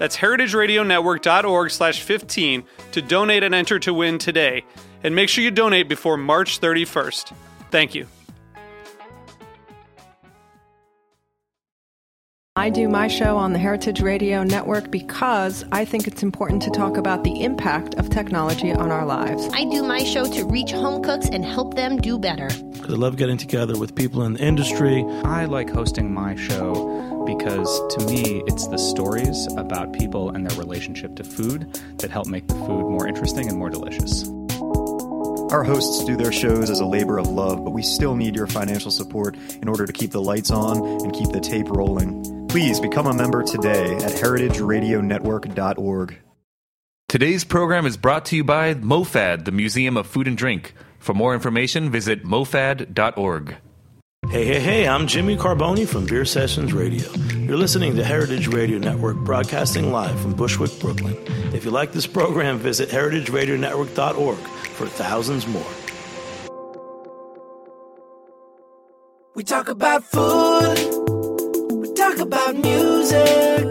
That's heritageradionetwork.org slash 15 to donate and enter to win today. And make sure you donate before March 31st. Thank you. I do my show on the Heritage Radio Network because I think it's important to talk about the impact of technology on our lives. I do my show to reach home cooks and help them do better. I love getting together with people in the industry. I like hosting my show because to me, it's the stories about people and their relationship to food that help make the food more interesting and more delicious. Our hosts do their shows as a labor of love, but we still need your financial support in order to keep the lights on and keep the tape rolling. Please become a member today at heritageradionetwork.org. Today's program is brought to you by MoFad, the Museum of Food and Drink. For more information, visit mofad.org. Hey, hey, hey, I'm Jimmy Carbone from Beer Sessions Radio. You're listening to Heritage Radio Network broadcasting live from Bushwick, Brooklyn. If you like this program, visit heritageradionetwork.org for thousands more. We talk about food, we talk about music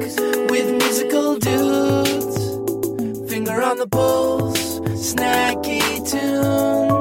with musical dudes. Finger on the pulse, snacky tunes.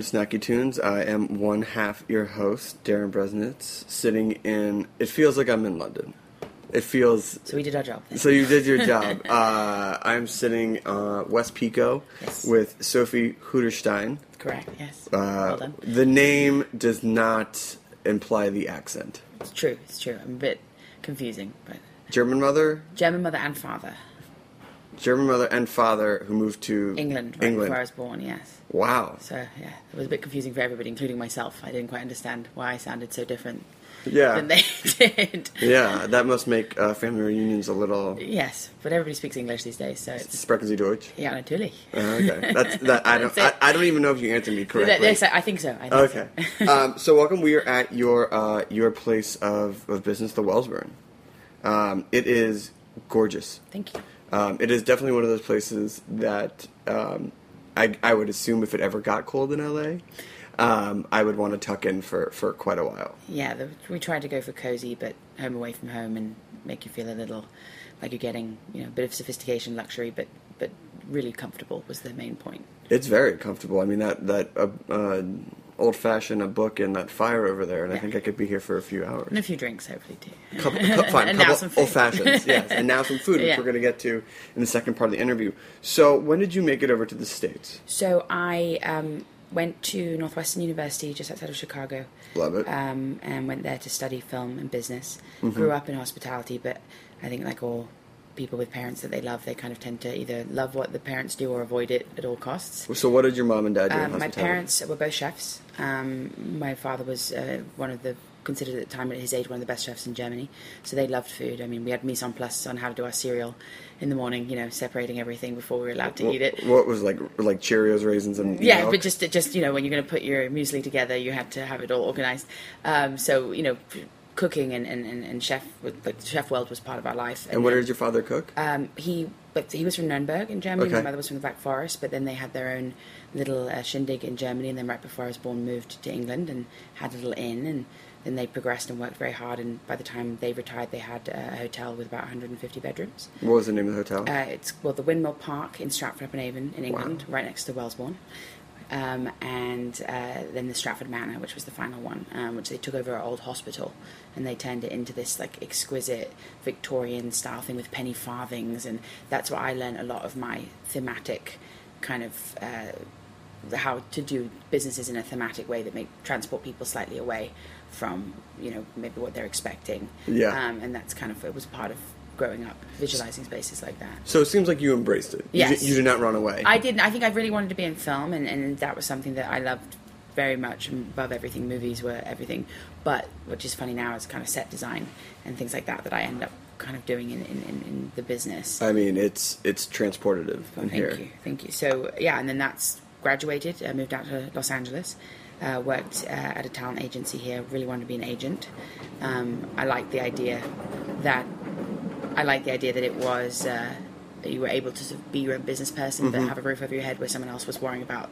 Welcome to Snacky Tunes. I am one half your host, Darin Bresnitz, sitting in. It feels like I'm in London. It feels. So we did our job. So you did your job. uh, I'm sitting uh, West Pico Yes. with Sophie Huderstein. Correct. Yes. Uh, well done. the name does not imply the accent. It's true. It's true. I'm a bit confusing, but German mother, German mother and father, German mother and father who moved to England, right England. before I was born. Yes. Wow. So yeah, it was a bit confusing for everybody, including myself. I didn't quite understand why I sounded so different Yeah. than they did. Yeah, that must make uh, family reunions a little. Yes, but everybody speaks English these days, so it's Sprechen Sie Deutsch? yeah, natürlich. Uh, okay, that's that. I don't. I, I don't even know if you answered me correctly. Yes, I I think so. I think Okay. So. um, so welcome. We are at your uh, your place of, of business, the Wellesbourne. Um, it is gorgeous. Thank you. Um, it is definitely one of those places that um, I, I would assume if it ever got cold in LA, um, I would want to tuck in for, for quite a while. Yeah, the, we tried to go for cozy, but home away from home, and make you feel a little like you're getting you know a bit of sophistication, luxury, but but really comfortable was the main point. It's very comfortable. I mean that that uh, uh, old fashioned a book and that fire over there, and I think I could be here for a few hours. And a few drinks, hopefully too. couple, cou- fine, And now couple some food. old fashions, yes, and now some food, which Yeah. we're going to get to in the second part of the interview. So, when did you make it over to the states? So I um, went to Northwestern University just outside of Chicago. Love it. Um, and went there to study film and business. Mm-hmm. Grew up in hospitality, but I think like all people with parents that they love, they kind of tend to either love what the parents do or avoid it at all costs. So, what did your mom and dad do? Um, my parents were both chefs. Um, my father was uh, one of the considered at the time at his age one of the best chefs in Germany. So they loved food. I mean, we had mise en place on how to do our cereal in the morning. You know, separating everything before we were allowed to What, eat it. what was like like Cheerios, raisins, and Yeah, milk? but just just you know when you're going to put your muesli together, you had to have it all organized. Um, so you know, cooking and, and, and, and chef like chef world was part of our life. And what then- did your father cook? um, he, but he was from Nuremberg in Germany. My mother was from the Black Forest, but then they had their own little uh, shindig in Germany. And then right before I was born, moved to England and had a little inn. And then they progressed and worked very hard. And by the time they retired, they had a hotel with about 150 bedrooms. what was the name of the hotel? Uh, it's well the Windmill Park in Stratford upon Avon in England, right next to Wellesbourne. Um, and uh, then the Stratford Manor, which was the final one, um, which they took over our old hospital, and they turned it into this like exquisite Victorian style thing with penny farthings, and that's where I learned a lot of my thematic kind of uh, how to do businesses in a thematic way that make transport people slightly away from you know maybe what they're expecting. Yeah. um, and that's kind of it was part of growing up visualizing spaces like that. so it seems like you embraced it. You Yes. You, did not run away. I didn't. I think I really wanted to be in film, and, and that was something that I loved very much above everything. Movies were everything, but which is funny now is kind of set design and things like that that I end up kind of doing in, in, in, the business. I mean, it's it's transportative thank here. you, thank you. So yeah, and then that's graduated. I moved out to Los Angeles. Uh, worked uh, at a talent agency here. Really wanted to be an agent. Um, I liked the idea that I liked the idea that it was uh, that you were able to sort of be your own business person, but have a roof over your head where someone else was worrying about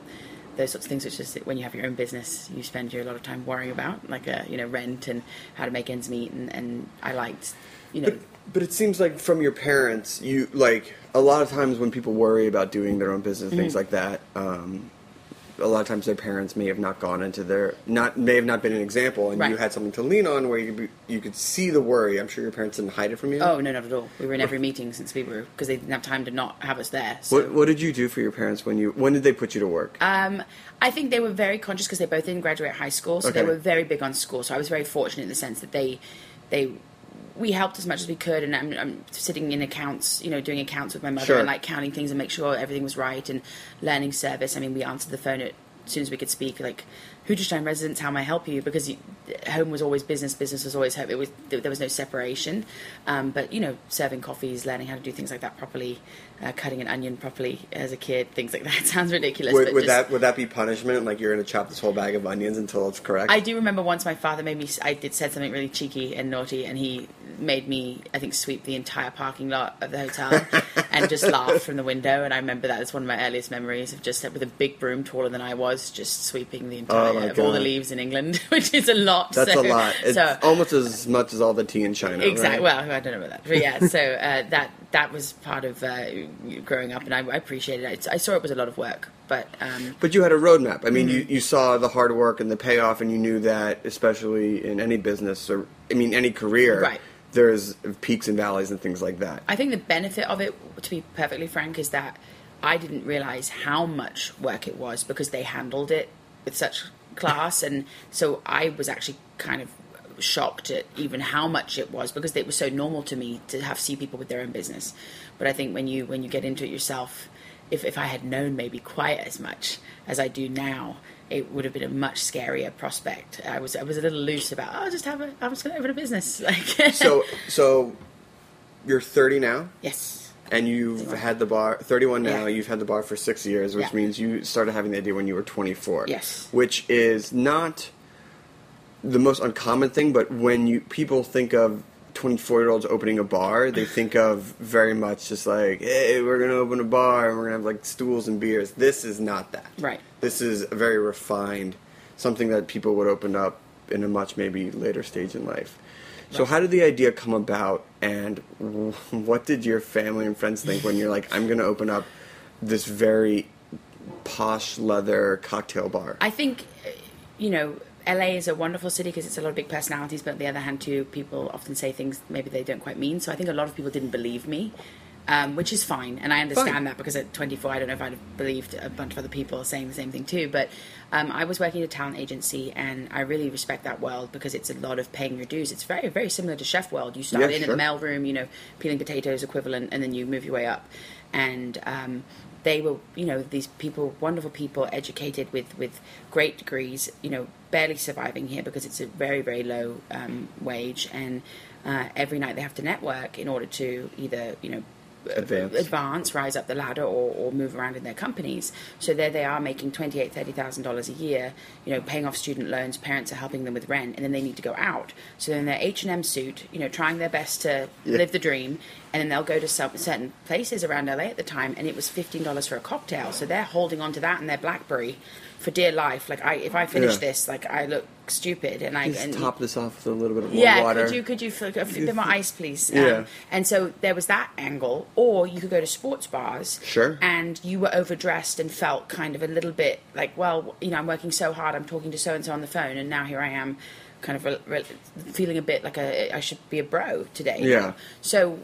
those sorts of things. Which is when you have your own business, you spend your a lot of time worrying about like uh, you know rent and how to make ends meet. And, and I liked you know But, but it seems like from your parents, you like a lot of times when people worry about doing their own business, things Mm-hmm. like that. Um, a lot of times their parents may have not gone into their not may have not been an example, and you had something to lean on where you could be, you could see the worry. I'm sure your parents didn't hide it from you. Oh no, not at all. We were in every meeting since we were because they didn't have time to not have us there. So. What what did you do for your parents when you when did they put you to work? Um, I think they were very conscious because they both didn't graduate high school, so they were very big on school. So I was very fortunate in the sense that they they we helped as much as we could, and I'm, I'm sitting in accounts, you know, doing accounts with my mother Sure. and like counting things and make sure everything was right and learning service. I mean, we answered the phone at, as soon as we could speak, like. Hooterstein residents, how may I help you? Because you, home was always business, business was always home. It was there was no separation, um, but you know, serving coffees, learning how to do things like that properly, uh, cutting an onion properly as a kid, things like that. Sounds ridiculous, would but would just, that would that be punishment? Like you're going to chop this whole bag of onions until it's correct? I do remember once my father made me. I did said something really cheeky and naughty, and he made me, I think, sweep the entire parking lot of the hotel. and just laugh from the window. And I remember that as one of my earliest memories of just with a big broom taller than I was, just sweeping the entire Oh of all the leaves in England, which is a lot. That's so, a lot. It's so almost as much as all the tea in China. Exactly. Right? Well, I don't know about that, but yeah. So uh, that that was part of uh, growing up, and I, I appreciated it. I saw it was a lot of work, but um, But you had a roadmap. I mean, you, Mm-hmm. you saw the hard work and the payoff, and you knew that, especially in any business or, I mean, any career, Right. there's peaks and valleys and things like that. I think the benefit of it, to be perfectly frank, is that I didn't realize how much work it was because they handled it with such class, and so I was actually kind of shocked at even how much it was because it was so normal to me to have see people with their own business. But I think when you when you get into it yourself, if if I had known maybe quite as much as I do now, it would have been a much scarier prospect. I was I was a little loose about oh, I'll just have a I'm just going to open a business like so, so you're 30 now, yes and you've had the bar 31 now. Yeah. You've had the bar for six years, which Yeah. means you started having the idea when you were 24. Yes. which is not the most uncommon thing, but when you people think of 24 year olds opening a bar, they think of very much just like, hey, we're gonna open a bar and we're gonna have like stools and beers. This is not that. Right. This is a very refined, something that people would open up in a much maybe later stage in life. So how did the idea come about, and what did your family and friends think when you're like, I'm gonna open up this very posh leather cocktail bar? I think, you know, LA is a wonderful city because it's a lot of big personalities, but on the other hand, too, people often say things maybe they don't quite mean. So I think a lot of people didn't believe me, um, which is fine. And I understand Fine. that because at 24, I don't know if I'd have believed a bunch of other people saying the same thing, too. But um, I was working at a talent agency, and I really respect that world because it's a lot of paying your dues. It's very, very similar to chef world. You start Yeah, in at the mailroom, you know, peeling potatoes equivalent, and then you move your way up. And um, they were, you know, these people, wonderful people, educated with with great degrees, you know, barely surviving here because it's a very very low um, wage, and uh, every night they have to network in order to either, you know. Advance. advance, rise up the ladder, or, or move around in their companies. So there they are making twenty eight, thirty thousand dollars a year. You know, paying off student loans. Parents are helping them with rent, and then they need to go out. So in their H and M suit, you know, trying their best to Yeah. live the dream, and then they'll go to some certain places around LA at the time, and it was fifteen dollars for a cocktail. So they're holding on to that and their BlackBerry for dear life. Like I, if I finish Yeah. this, like I look stupid, and I Just and top this off with a little bit of warm yeah, water. could you could you a bit more ice, please? Yeah. Um, and so there was that angle, or you could go to sports bars. Sure. And you were overdressed and felt kind of a little bit like, well, you know, I'm working so hard, I'm talking to so and so on the phone, and now here I am, kind of re- re- feeling a bit like a I should be a bro today. Yeah. So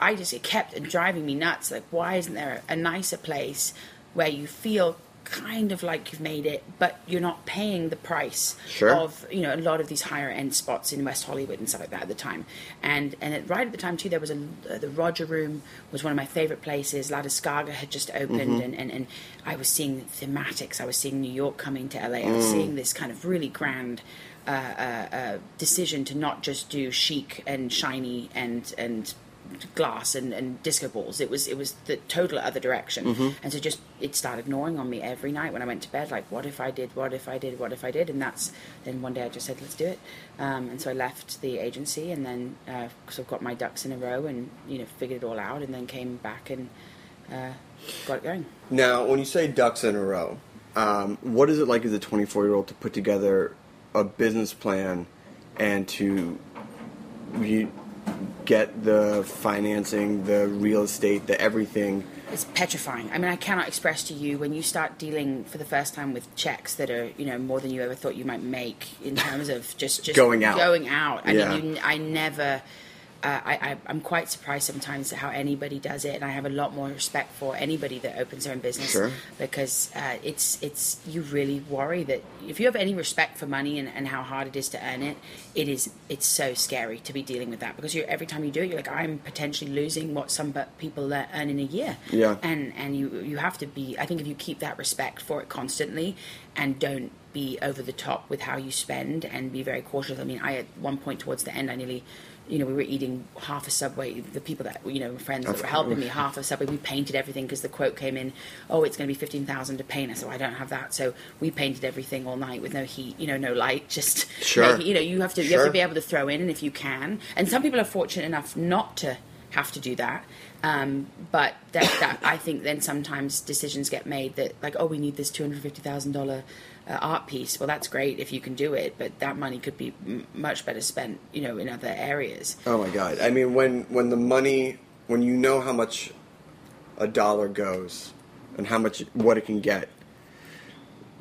I just it kept driving me nuts. Like, why isn't there a nicer place where you feel kind of like you've made it, but you're not paying the price Sure. of you know a lot of these higher end spots in West Hollywood and stuff like that at the time. And and it, right at the time too, there was a uh, the Roger Room was one of my favorite places. La Descarga had just opened, and, and and I was seeing thematics. I was seeing New York coming to LA. I was seeing this kind of really grand. Uh, uh, uh, decision to not just do chic and shiny and and glass and, and disco balls. It was it was the total other direction, and so just it started gnawing on me every night when I went to bed. Like, what if I did? What if I did? What if I did? And that's then one day I just said, let's do it. Um, and so I left the agency, and then uh, sort of got my ducks in a row, and you know figured it all out, and then came back and uh, got it going. Now, when you say ducks in a row, um, what is it like as a 24 year old to put together a business plan and to you get the financing, the real estate, the everything? it's petrifying. I mean, I cannot express to you when you start dealing for the first time with checks that are, you know, more than you ever thought you might make in terms of just just Going out. Going out. I Yeah. mean, you, I never. Uh, I, I, I'm quite surprised sometimes at how anybody does it, and I have a lot more respect for anybody that opens their own business Sure. because uh, it's it's you really worry that if you have any respect for money and, and how hard it is to earn it, it is it's so scary to be dealing with that because you're, every time you do it, you're like I'm potentially losing what some people earn in a year Yeah. and and you you have to be i think if you keep that respect for it constantly and don't be over the top with how you spend and be very cautious i mean i at one point towards the end i nearly you know, we were eating half a subway. The people that you know, friends that were helping me, half a subway. We painted everything because the quote came in. Oh, it's going to be fifteen thousand to paint. I said, well, I don't have that, so we painted everything all night with no heat, you know, no light. Just Sure. make you know, you have to you have to be able to throw in, and if you can. And some people are fortunate enough not to have to do that. Um, but that, that I think then sometimes decisions get made that like, oh, we need this two hundred fifty thousand dollar uh, art piece. Well, that's great if you can do it, but that money could be m- much better spent, you know, in other areas. Oh my god! I mean, when when the money, when you know how much a dollar goes, and how much what it can get,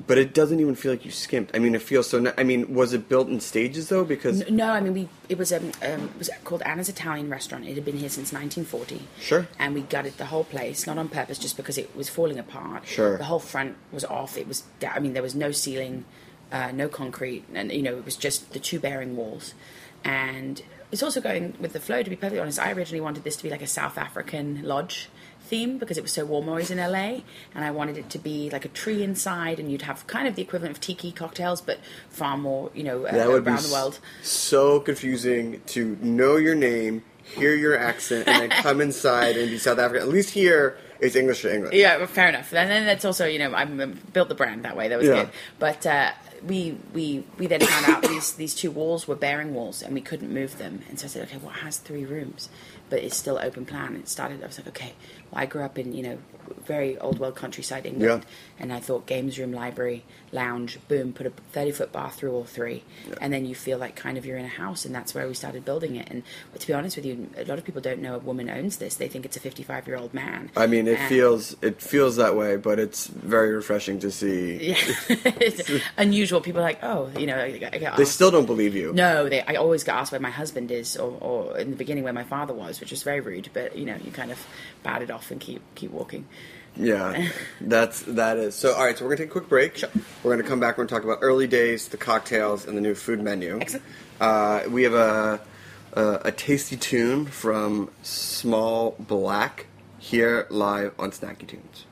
but it doesn't even feel like you skimped. I mean, it feels so. I mean, was it built in stages though? Because N- No, I mean we. It was um, um it was called Anna's Italian Restaurant. It had been here since 1940. Sure. And we gutted the whole place, not on purpose, just because it was falling apart. Sure. The whole front was off. It was. I mean, there was no ceiling, uh, no concrete, and you know it was just the two bearing walls, and it's also going with the flow. To be perfectly honest, I originally wanted this to be like a South African lodge theme because it was so warm always in LA, and I wanted it to be like a tree inside, and you'd have kind of the equivalent of tiki cocktails, but far more, you know, uh, that would be around the world. so confusing to know your name, hear your accent, and then come inside and be South African. At least here it's English to English. Yeah, well, fair enough. And then that's also, you know, I built the brand that way. That was Yeah. good. But uh, we we we then found out these these two walls were bearing walls, and we couldn't move them. And so I said, okay, well, it has three rooms, but it's still open plan. And it started. I was like, okay, I grew up in you know very old world countryside England, and I thought games room, library, lounge, boom, put a thirty foot bar through all three, and then you feel like kind of you're in a house, and that's where we started building it. And to be honest with you, a lot of people don't know a woman owns this; they think it's a fifty five year old man. I mean, it And- feels it feels that way, but it's very refreshing to see. Yeah, it's unusual. People are like, oh, you know, I, I get They still don't believe you. No, they. I always get asked where my husband is, or, or in the beginning where my father was, which was very rude. But you know, you kind of bat it off and keep keep walking. Yeah, that's that is. So, all right. So we're gonna take a quick break. We're gonna come back. We're gonna talk about early days, the cocktails, and the new food menu. Excellent. Uh, we have a, a a tasty tune from Small Black here live on Snacky Tunes.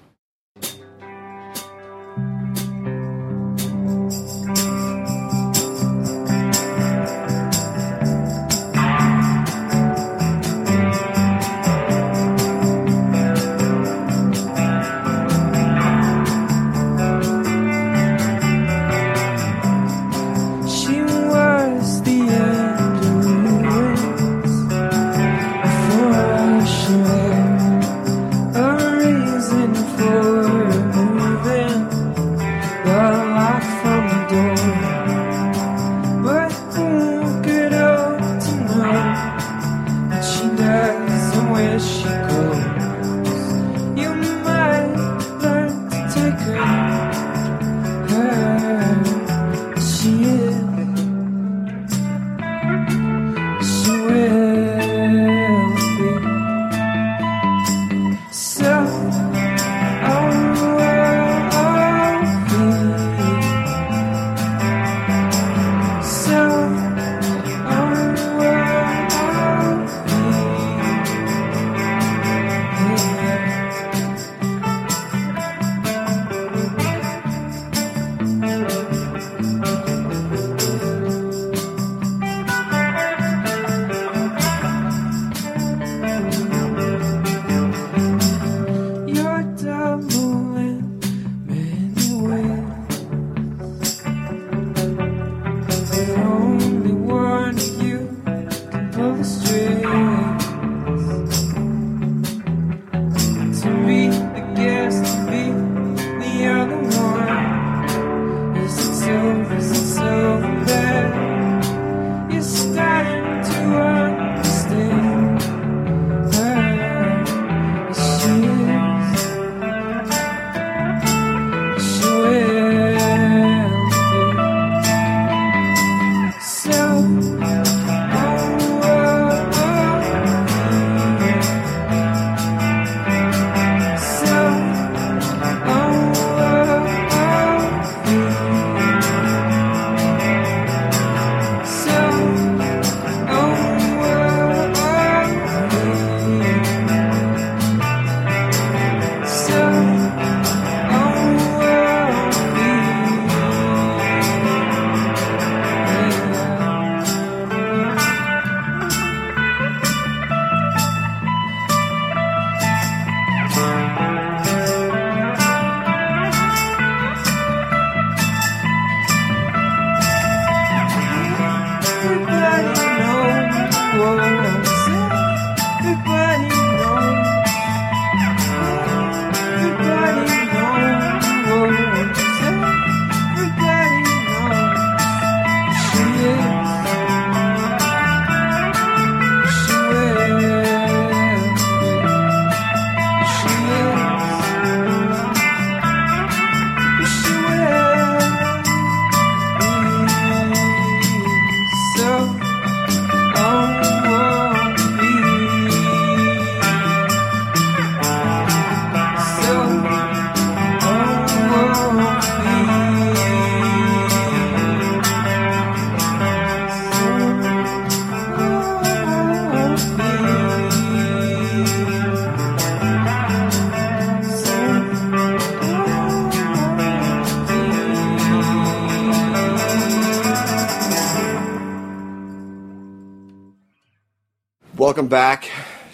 Welcome back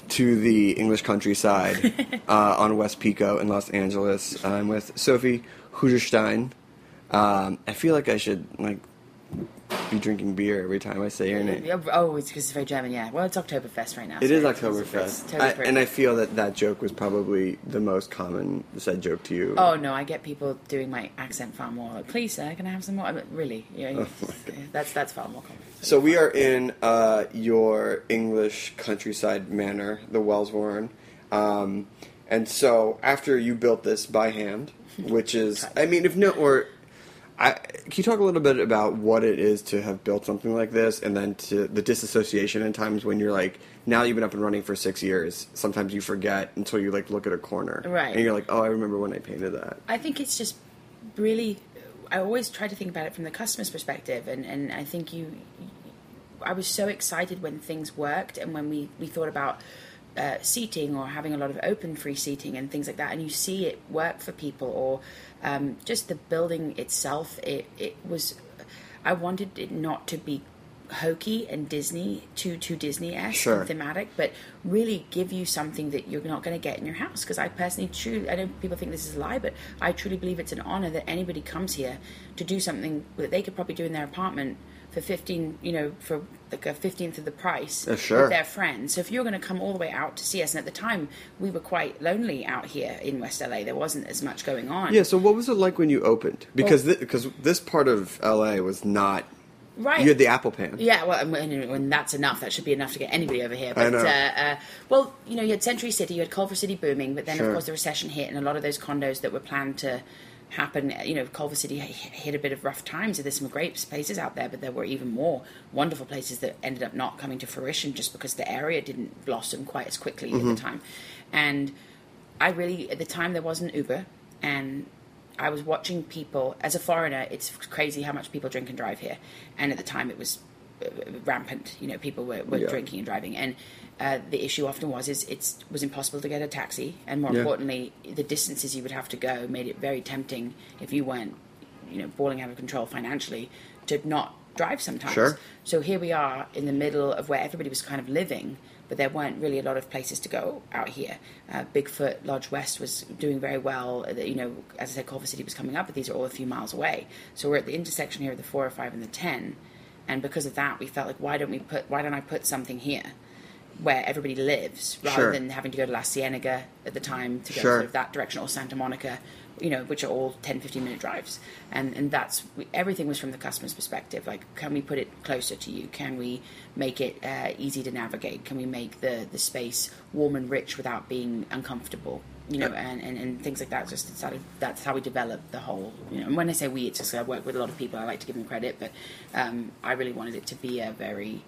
to the English countryside uh, on West Pico in Los Angeles. I'm with Sophie Huderstein. Um, I feel like I should like be drinking beer every time I say your name. Oh, it's because it's very German, yeah. Well, it's Oktoberfest right now. It so is Oktoberfest, I, and I feel that that joke was probably the most common said joke to you. Oh no, I get people doing my accent far more. Like, Please, sir, can I have some more? I mean, really, yeah, Oh that's that's far more common. So we are in uh, your English countryside manor, the Wellesbourne, um, and so after you built this by hand, which is, I mean, if no, or I, can you talk a little bit about what it is to have built something like this, and then to the disassociation in times when you're like, now you've been up and running for six years. Sometimes you forget until you like look at a corner, Right. And you're like, oh, I remember when I painted that. I think it's just really. I always try to think about it from the customer's perspective, and, and I think you. I was so excited when things worked, and when we, we thought about uh, seating or having a lot of open free seating and things like that, and you see it work for people, or um, just the building itself. It it was. I wanted it not to be hokey and Disney too too Disney esque Sure. and thematic, but really give you something that you're not going to get in your house. Because I personally, truly, I know people think this is a lie, but I truly believe it's an honor that anybody comes here to do something that they could probably do in their apartment for fifteen, you know, for like a fifteenth of the price Uh, sure. with their friends. So if you're going to come all the way out to see us, and at the time we were quite lonely out here in West LA, there wasn't as much going on. Yeah. So what was it like when you opened? Because thi- because this part of LA was not. Right. You had the apple pan. Yeah, well, and when, when that's enough, that should be enough to get anybody over here. I But know. Uh, uh, well, you know, you had Century City, you had Culver City booming, but then Sure. of course the recession hit, and a lot of those condos that were planned to happen, you know, Culver City hit a bit of rough times. So there's some great places out there, but there were even more wonderful places that ended up not coming to fruition just because the area didn't blossom quite as quickly at Mhm. the time. And I really, at the time, there wasn't Uber, and I was watching people as a foreigner. It's crazy how much people drink and drive here, and at the time it was uh, rampant. You know, people were, were Yeah. drinking and driving, and uh, the issue often was is it was impossible to get a taxi, and more Yeah. importantly, the distances you would have to go made it very tempting if you weren't, you know, balling out of control financially to not drive sometimes. Sure. So here we are in the middle of where everybody was kind of living, but there weren't really a lot of places to go out here. Uh, Bigfoot Lodge West was doing very well. Uh, You know, as I said, Culver City was coming up, but these are all a few miles away. So we're at the intersection here of the four or five and the 10, and because of that, we felt like why don't we put why don't I put something here? Where everybody lives, rather Sure. than having to go to La Cienega at the time to go Sure. sort of that direction or Santa Monica, you know, which are all 10, 15 minute drives. And, and that's, everything was from the customer's perspective. Like, can we put it closer to you? Can we make it uh, easy to navigate? Can we make the, the space warm and rich without being uncomfortable? You know, and, and, and things like that. Just started, that's how we developed the whole, you know, and when I say we, it's just I work with a lot of people. I like to give them credit, but um, I really wanted it to be a very,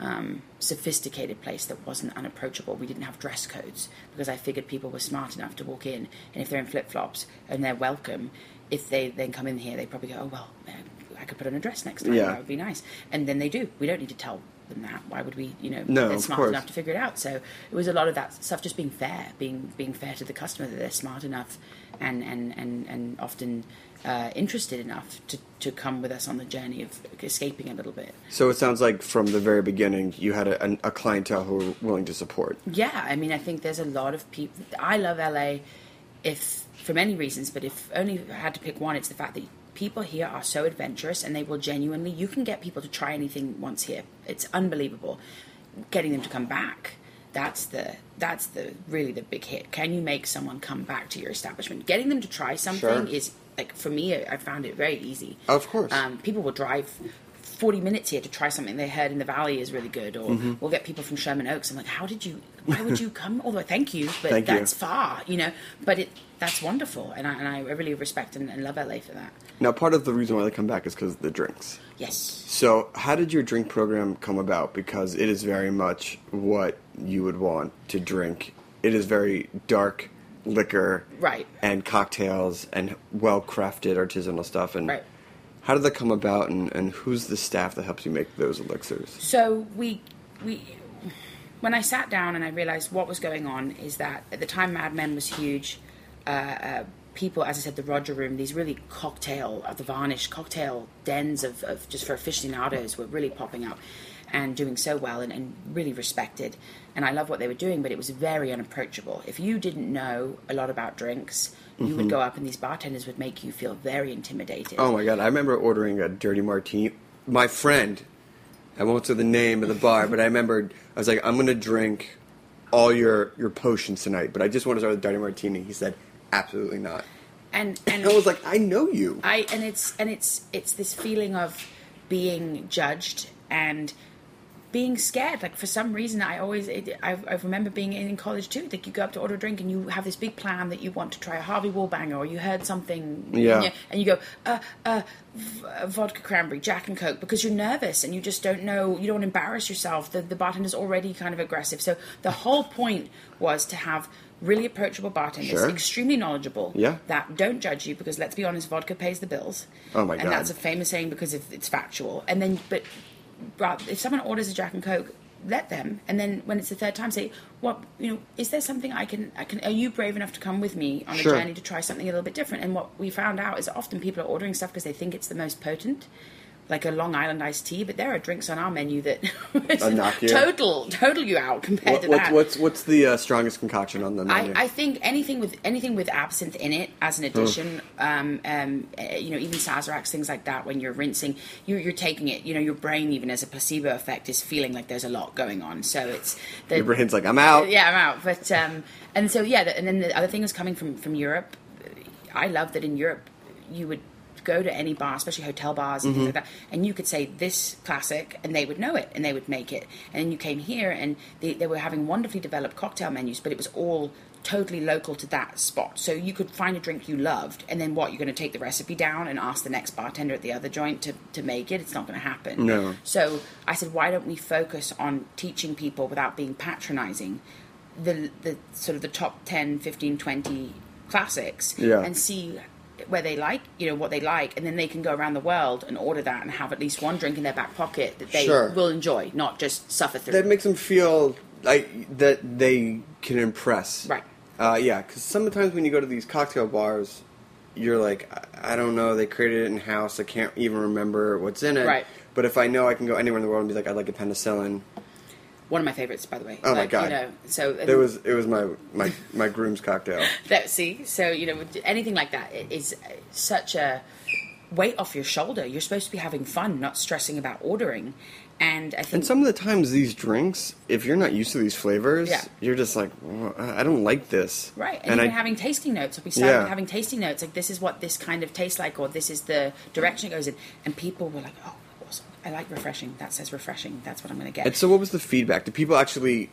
um, sophisticated place that wasn't unapproachable. We didn't have dress codes because I figured people were smart enough to walk in, and if they're in flip flops and they're welcome, if they then come in here, they probably go, "Oh well, uh, I could put on a dress next time. Yeah. That would be nice." And then they do. We don't need to tell them that. Why would we? You know, No, they're smart enough to figure it out. So it was a lot of that stuff, just being fair, being being fair to the customer that they're smart enough, and and and and often. Uh, interested enough to, to come with us on the journey of escaping a little bit. So it sounds like from the very beginning you had a, a clientele who were willing to support. Yeah, I mean, I think there's a lot of people. I love LA, if for many reasons, but if only I had to pick one, it's the fact that people here are so adventurous and they will genuinely. You can get people to try anything once here. It's unbelievable. Getting them to come back. That's the that's the really the big hit. Can you make someone come back to your establishment? Getting them to try something Sure. is like for me. I I found it very easy. Of course. Um, people will drive 40 minutes here to try something they heard in the valley is really good or Mhm. we'll get people from sherman oaks i'm like how did you why would you come all the way thank you but Thank you. that's far you know but it that's wonderful and i, and I really respect and, and love la for that Now, part of the reason why they come back is because of the drinks. yes So, how did your drink program come about? Because it is very much what you would want to drink. It is very dark liquor right and cocktails and well crafted artisanal stuff. And Right. how did that come about? And, and who's the staff that helps you make those elixirs? So we we when I sat down and I realized what was going on is that at the time Mad Men was huge. Uh, uh, people, as I said, the Roger Room, these really cocktail, uh, the Varnish cocktail dens of, of just for aficionados were really popping up. And doing so well and, and really respected. And I love what they were doing, but it was very unapproachable. If you didn't know a lot about drinks, you would Mhm. go up and these bartenders would make you feel very intimidated. Oh my god! I remember ordering a dirty martini. My friend, I won't say the name of the bar, but I remember I was like, "I'm going to drink all your your potions tonight, but I just want to start with a dirty martini." He said, "Absolutely not." And and I was like, "I know you." I and it's and it's it's this feeling of being judged and being scared. Like for some reason, I always it, I, I remember being in college too. Like you go up to order a drink and you have this big plan that you want to try a Harvey Wallbanger or you heard something, Yeah. and you, and you go uh, uh, v- vodka cranberry, Jack and Coke because you're nervous and you just don't know. You don't embarrass yourself. The the bartender's already kind of aggressive. So the whole point was to have. Really approachable bartenders, Sure. extremely knowledgeable, Yeah. that don't judge you because let's be honest, vodka pays the bills. Oh my god! and that's a famous saying because it's factual. And then, but but if someone orders a Jack and Coke, let them. And then when it's the third time, say, "What you know? Is there something I can? I can? Are you brave enough to come with me on a Sure. journey to try something a little bit different?" And what we found out is often people are ordering stuff because they think it's the most potent. Like a Long Island iced tea, but there are drinks on our menu that you. total total you out compared What, to that. what's what's the uh, strongest concoction on the menu? I think anything with anything with absinthe in it as an addition, um, um, uh, you know, even Sazeracs, things like that. When you're rinsing, you're, you're taking it. You know, your brain, even as a placebo effect, is feeling like there's a lot going on. So it's the, Your brain's like, "I'm out." Yeah, I'm out. But um, and so yeah, the, and then the other thing is coming from from Europe. I love that in Europe you would go to any bar, especially hotel bars and Mhm. things like that, and you could say this classic, and they would know it, and they would make it. And then you came here, and they, they were having wonderfully developed cocktail menus, but it was all totally local to that spot. So you could find a drink you loved, and then what? You're going to take the recipe down and ask the next bartender at the other joint to, to make it? It's not going to happen. No. So I said, why don't we focus on teaching people without being patronizing the the sort of the top 10, 15, 20 classics Yeah. and see where they like, you know, what they like, and then they can go around the world and order that and have at least one drink in their back pocket that they Sure. will enjoy, not just suffer through. that makes them feel like that they can impress. Right. Uh, yeah, because sometimes when you go to these cocktail bars, you're like, I, I don't know, they created it in house. I can't even remember what's in it. Right. But if I know, I can go anywhere in the world and be like, I'd like a penicillin. One of my favorites, by the way. Oh my God. You know, so It was it was my my my groom's cocktail. that see so you know anything like that is such a weight off your shoulder you're supposed to be having fun not stressing about ordering and i think And some of the times these drinks, if you're not used to these flavors, Yeah. you're just like, "Well, I don't like this. Right, and, And even I having tasting notes. We started Yeah. having tasting notes, like this is what this kind of tastes like, or this is the direction it goes in. And people were like, "Oh! I like refreshing. That says refreshing. That's what I'm going to get." And so, what was the feedback? Did people actually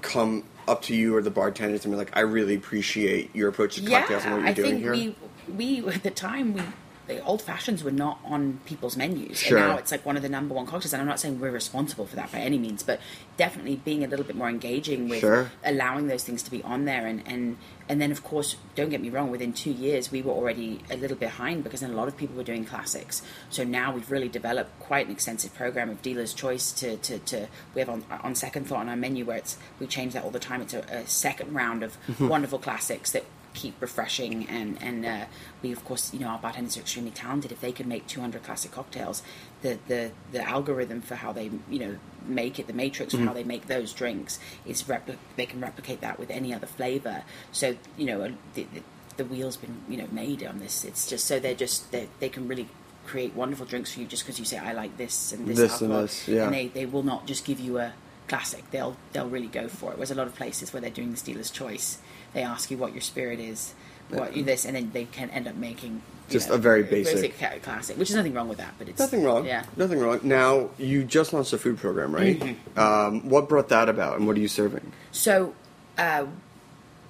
come up to you or the bartenders and be like, "I really appreciate your approach to cocktails and what you're I doing think here"? we we at the time we the old fashions were not on people's menus, Sure. and now it's like one of the number one cocktails. And I'm not saying we're responsible for that by any means, but definitely being a little bit more engaging with Sure. allowing those things to be on there, and and and then of course, don't get me wrong, within two years we were already a little behind because then a lot of people were doing classics. So now we've really developed quite an extensive program of dealer's choice to to, to we have on on second thought on our menu where it's we change that all the time. It's a, a second round of Mhm. wonderful classics that keep refreshing and and uh, we of course you know our bartenders are extremely talented if they can make 200 classic cocktails the the the algorithm for how they you know make it the matrix for Mhm. how they make those drinks is repli- they can replicate that with any other flavor so you know the, the, the wheel's been you know made on this it's just so they're just they, they can really create wonderful drinks for you just because you say I like this and this, This and this, yeah. and they, they will not just give you a classic they'll they'll really go for it whereas a lot of places where they're doing the dealer's choice they ask you what your spirit is what you this and then they can end up making Just a very basic- ca- classic which is nothing wrong with that but it's Nothing wrong. yeah Nothing wrong. Now you just launched a food program, right? Mhm. Um, what brought that about, and what are you serving? So, uh,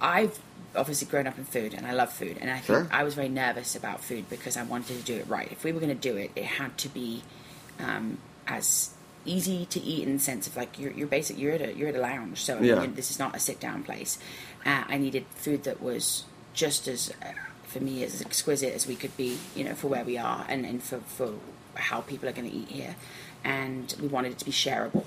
I've obviously grown up in food and I love food. And I think Sure. I was very nervous about food because I wanted to do it right. If we were going to do it, it had to be um, as easy to eat in the sense of like you're, you're basic you're at a you're at a lounge so I mean, Yeah. this is not a sit down place uh, I needed food that was just as uh, for me as exquisite as we could be you know for where we are and, and for, for how people are going to eat here and we wanted it to be shareable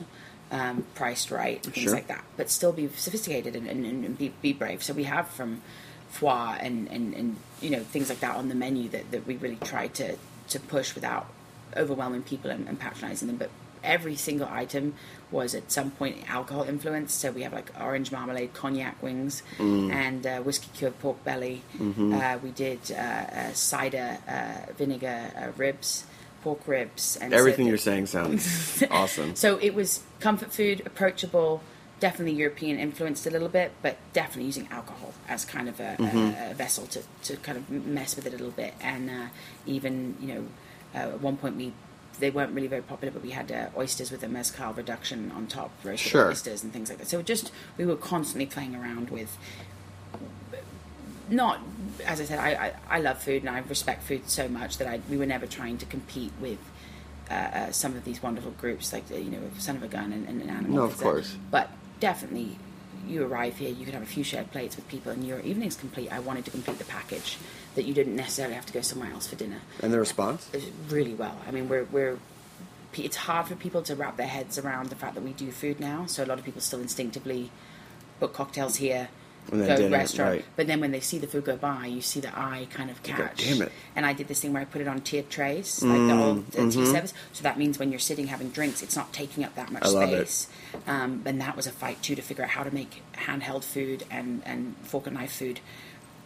um, priced right and things Sure. like that but still be sophisticated and, and, and be, be brave so we have from foie and, and, and you know things like that on the menu that, that we really try to, to push without overwhelming people and, and patronizing them but every single item was at some point alcohol influenced. So we have like orange marmalade, cognac wings, Mm. and uh, whiskey cured pork belly. Mhm. Uh, we did uh, uh, cider uh, vinegar uh, ribs, pork ribs, and Everything the- you're saying sounds awesome. so it was comfort food, approachable, definitely European influenced a little bit, but definitely using alcohol as kind of a, Mhm. a, a vessel to, to kind of mess with it a little bit. And uh, even, you know, uh, at one point we they weren't really very popular, but we had uh, oysters with a mezcal reduction on top, roasted Sure. oysters and things like that. So just we were constantly playing around with not as I said, I, I, I love food and I respect food so much that I we were never trying to compete with uh, uh, some of these wonderful groups like the, you know Son of a Gun and, and an Animal. No, of course. But definitely, you arrive here, you could have a few shared plates with people, and your evening's complete. I wanted to complete the package that you didn't necessarily have to go somewhere else for dinner. And the response? Really well. I mean, we're we're it's hard for people to wrap their heads around the fact that we do food now. So a lot of people still instinctively book cocktails here, Go dinner, restaurant. right. But then when they see the food go by, you see the eye kind of go, catch. "Damn it." And I did this thing where I put it on tiered trays, like the Mm, old uh, tea mhm. service. So that means when you're sitting having drinks, it's not taking up that much I love it. space. Um, and that was a fight too to figure out how to make handheld food and, and fork and knife food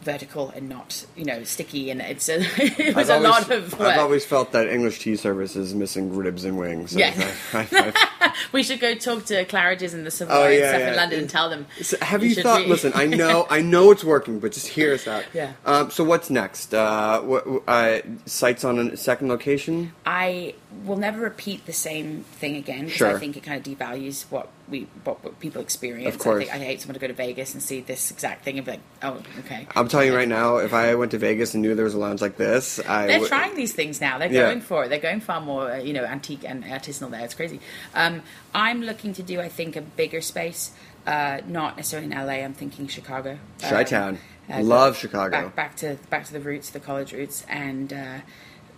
vertical and not you know sticky. And it's a, it was I've a always- lot of work. I've always felt that English tea service is missing ribs and wings. Yeah. I- I- we should go talk to Claridge's and the Savoy Oh, and stuff yeah. in London and tell them. So have we you thought? re- Listen, I know, I know it's working, but just hear us out. Yeah. Um, so what's next? Uh, what, uh, sites on a second location? I will never repeat the same thing again because Sure. I think it kind of devalues what we what, what people experience. Of course. I, think, I hate someone to go to Vegas and see this exact thing and be like, oh, okay. I'm telling you right now, if I went to Vegas and knew there was a lounge like this, I They're would- trying these things now. They're Yeah. going for it. They're going far more, uh, you know, antique and artisanal there. It's crazy. Um, I'm looking to do, I think, a bigger space. Uh, not necessarily in LA. I'm thinking Chicago. Um, Chi-town. uh, Love Chicago. Back, back to back to the roots, the college roots, and uh,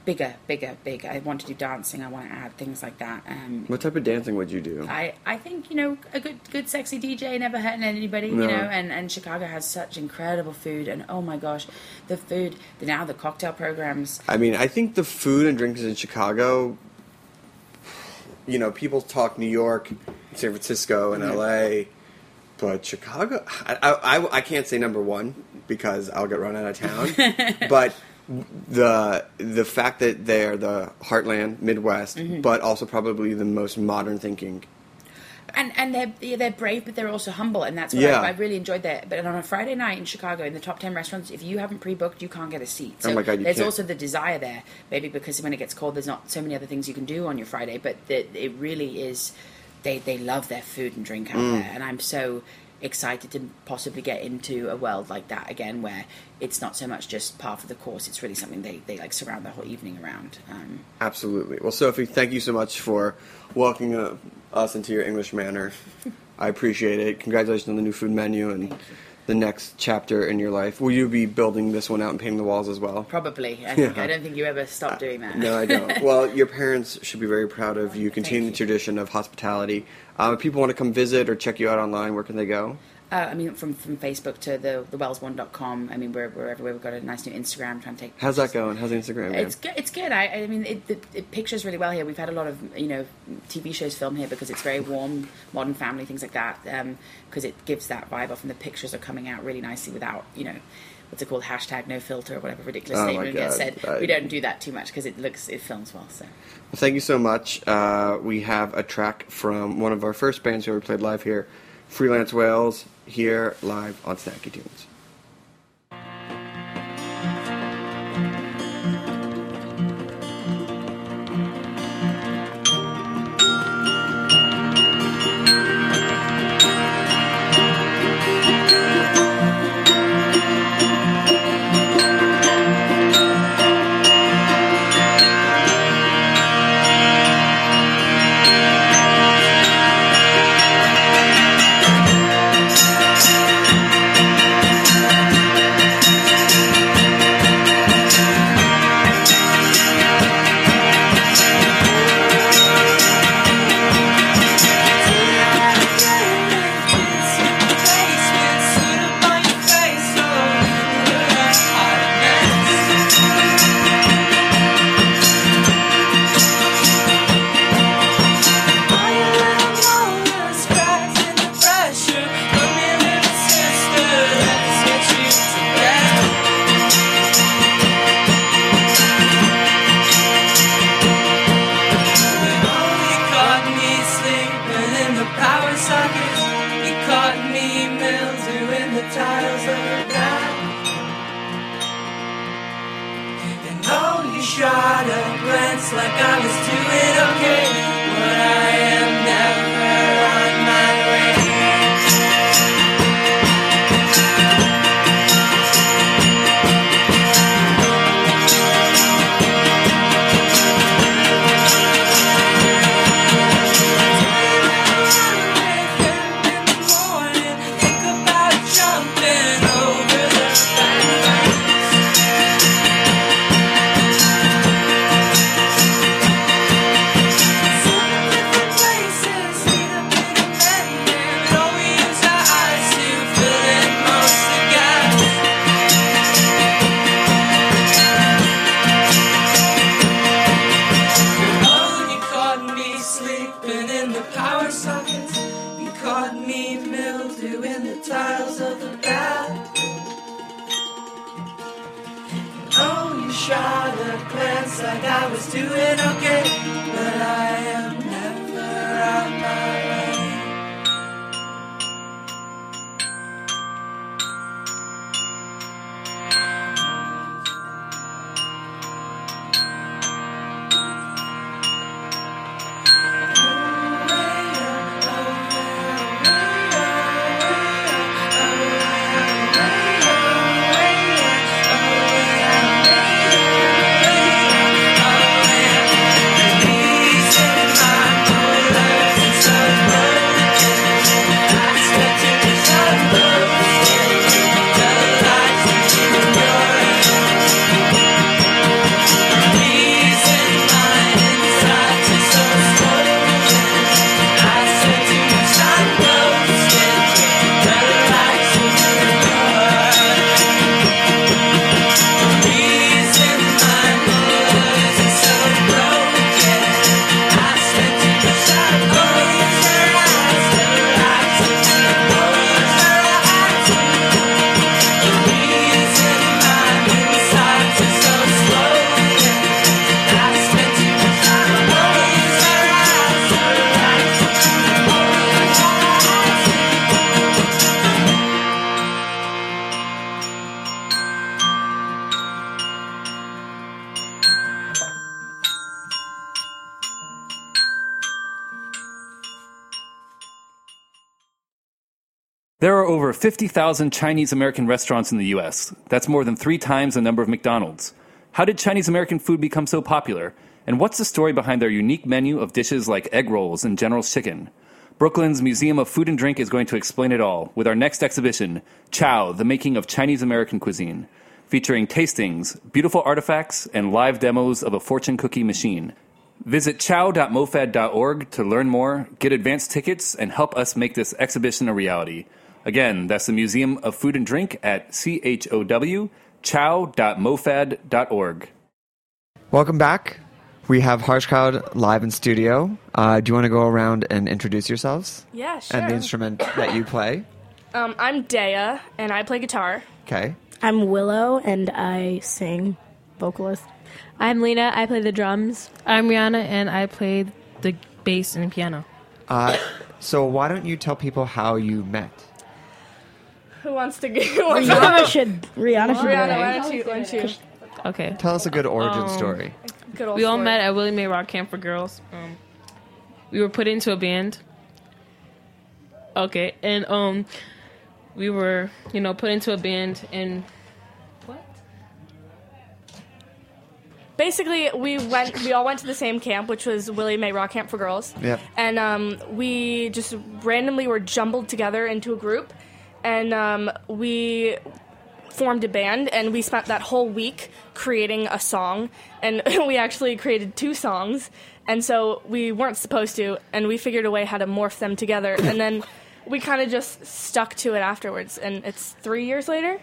bigger, bigger, big. I want to do dancing. I want to add things like that. Um, What type of dancing would you do? I, I think you know a good good sexy DJ never hurting anybody No. you know and, and Chicago has such incredible food and oh my gosh the food the now the cocktail programs I mean, I think the food and drinks in Chicago. You know, people talk New York, San Francisco, and Mhm. L.A., but Chicago. I, I, I can't say number one because I'll get run out of town. but the the fact that they're the heartland, Midwest, Mhm. but also probably the most modern thinking. and and they're yeah, they're brave but they're also humble and that's what Yeah. I, I really enjoyed that but on a Friday night in Chicago in the top 10 restaurants if you haven't pre-booked you can't get a seat Oh so my God, there's can't. also the desire there maybe because when it gets cold there's not so many other things you can do on your Friday but that it really is they they love their food and drink out Mm. there and I'm so excited to possibly get into a world like that again where it's not so much just part of the course it's really something they, they like surround the whole evening around um, Absolutely. Well, Sophie, thank you so much for welcoming uh, us into your English manor. I appreciate it. Congratulations on the new food menu and the next chapter in your life. Will you be building this one out and painting the walls as well? probably I, think, Yeah. I don't think you ever stop doing that No, I don't. well, your parents should be very proud of you. Continue the tradition of hospitality. Um, if people want to come visit or check you out online, where can they go? Uh, I mean, from, from Facebook to the thewellesbourne.com. I mean, we're, we're everywhere. We've got a nice new Instagram trying to take. How's that going? How's Instagram? It's good. It's good. I, I mean, it, it, it pictures really well here. We've had a lot of you know TV shows filmed here because it's very warm, modern family things like that. Because it gives that vibe off, and the pictures are coming out really nicely without you know what's it called hashtag no filter or whatever ridiculous Oh statement gets said. I- we don't do that too much because it looks it films well. So Well, thank you so much. Uh, we have a track from one of our first bands who ever played live here, Freelance Whales, here live on Snacky Tunes. Shot a glance like I was doing okay. Are over 50,000 Chinese American restaurants in the U.S. That's more than three times the number of McDonald's. How did Chinese American food become so popular? And what's the story behind their unique menu of dishes like egg rolls and General Tso's chicken? Brooklyn's Museum of Food and Drink is going to explain it all with our next exhibition, Chow, the Making of Chinese American Cuisine, featuring tastings, beautiful artifacts, and live demos of a fortune cookie machine. Visit chow.mofad.org to learn more, get advance tickets, and help us make this exhibition a reality. Again, that's the Museum of Food and Drink at CHOW, chow.mofad.org. Welcome back. We have Harsh Crowd live in studio. Uh, do you want to go around and introduce yourselves? Yeah, And the instrument that you play? Um, I'm Dea, and I play guitar. Okay. I'm Willow, and I sing, vocalist. I'm Lena. I play the drums. I'm Rihanna, and I play the bass and piano. Uh, so why don't you tell people how you met? Who wants to go? Rihanna should. Rihanna should. Rihanna, go. why don't you? Why don't you? Okay. Tell us a good origin Um, story. Good old we all story. met at Willie Mae Rock Camp for Girls. Um, we were put into a band. Okay, and um, we were, you know, put into a band, and what? Basically, we went. We all went to the same camp, which was Willie Mae Rock Camp for Girls. Yep. And um, we just randomly were jumbled together into a group, and um, we formed a band. And we spent that whole week creating a song, and we actually created two songs. And so we weren't supposed to, and we figured a way how to morph them together, and then we kind of just stuck to it afterwards. And it's three years later.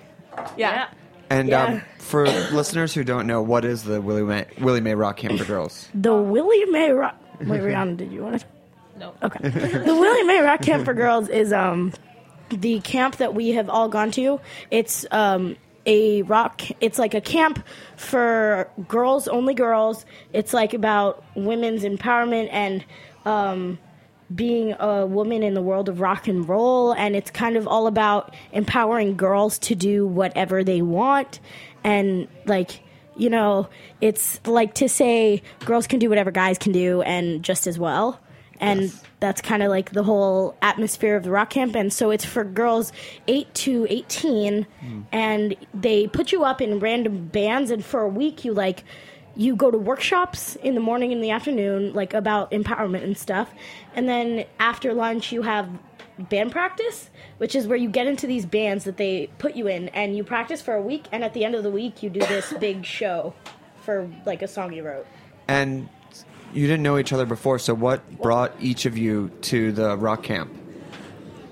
Yeah. And Yeah. um, for listeners who don't know, what is the Willie Mae, Willie Mae Rock Camp for Girls? The Willie Mae Rock. Wait, Rihanna, did you want to? No. Okay. the Willie Mae Rock Camp for Girls is um the camp that we have all gone to. It's um a rock. It's like a camp for girls, only girls. It's like about women's empowerment and um being a woman in the world of rock and roll, and it's kind of all about empowering girls to do whatever they want, and like you know, it's like to say girls can do whatever guys can do, and just as well. And that's kind of like the whole atmosphere of the rock camp. And so it's for girls 8 to 18, and they put you up in random bands, and for a week you like you go to workshops in the morning and the afternoon, like about empowerment and stuff. And then after lunch, you have band practice, which is where you get into these bands that they put you in and you practice for a week. And at the end of the week, you do this big show for like a song you wrote. And you didn't know each other before, so what brought each of you to the rock camp?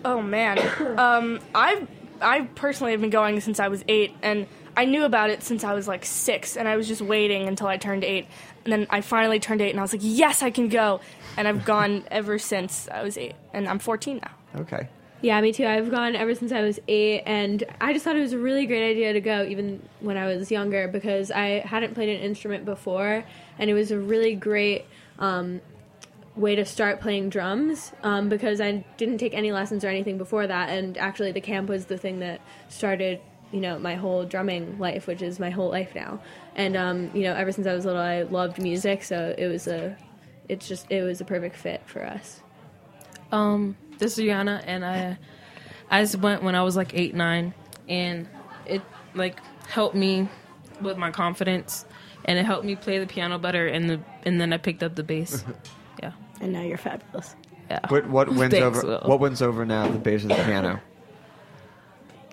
Oh man, um, I've I personally have been going since I was eight, and I knew about it since I was like six, and I was just waiting until I turned eight, and then I finally turned eight, and I was like, yes, I can go, and I've gone ever since I was eight, and I'm 14 now. Okay. Yeah, me too. I've gone ever since I was eight, and I just thought it was a really great idea to go, even when I was younger, because I hadn't played an instrument before, and it was a really great um, way to start playing drums um, because I didn't take any lessons or anything before that, and actually the camp was the thing that started, you know, my whole drumming life, which is my whole life now. And um, you know, ever since I was little, I loved music, so it was a, it's just it was a perfect fit for us. Um, this is Rihanna, and I I just went when I was like eight, nine, and it like helped me with my confidence, and it helped me play the piano better, and the and then I picked up the bass. yeah, And now you're fabulous. yeah. What what wins Thanks, over Will. what wins over now, the bass or the piano?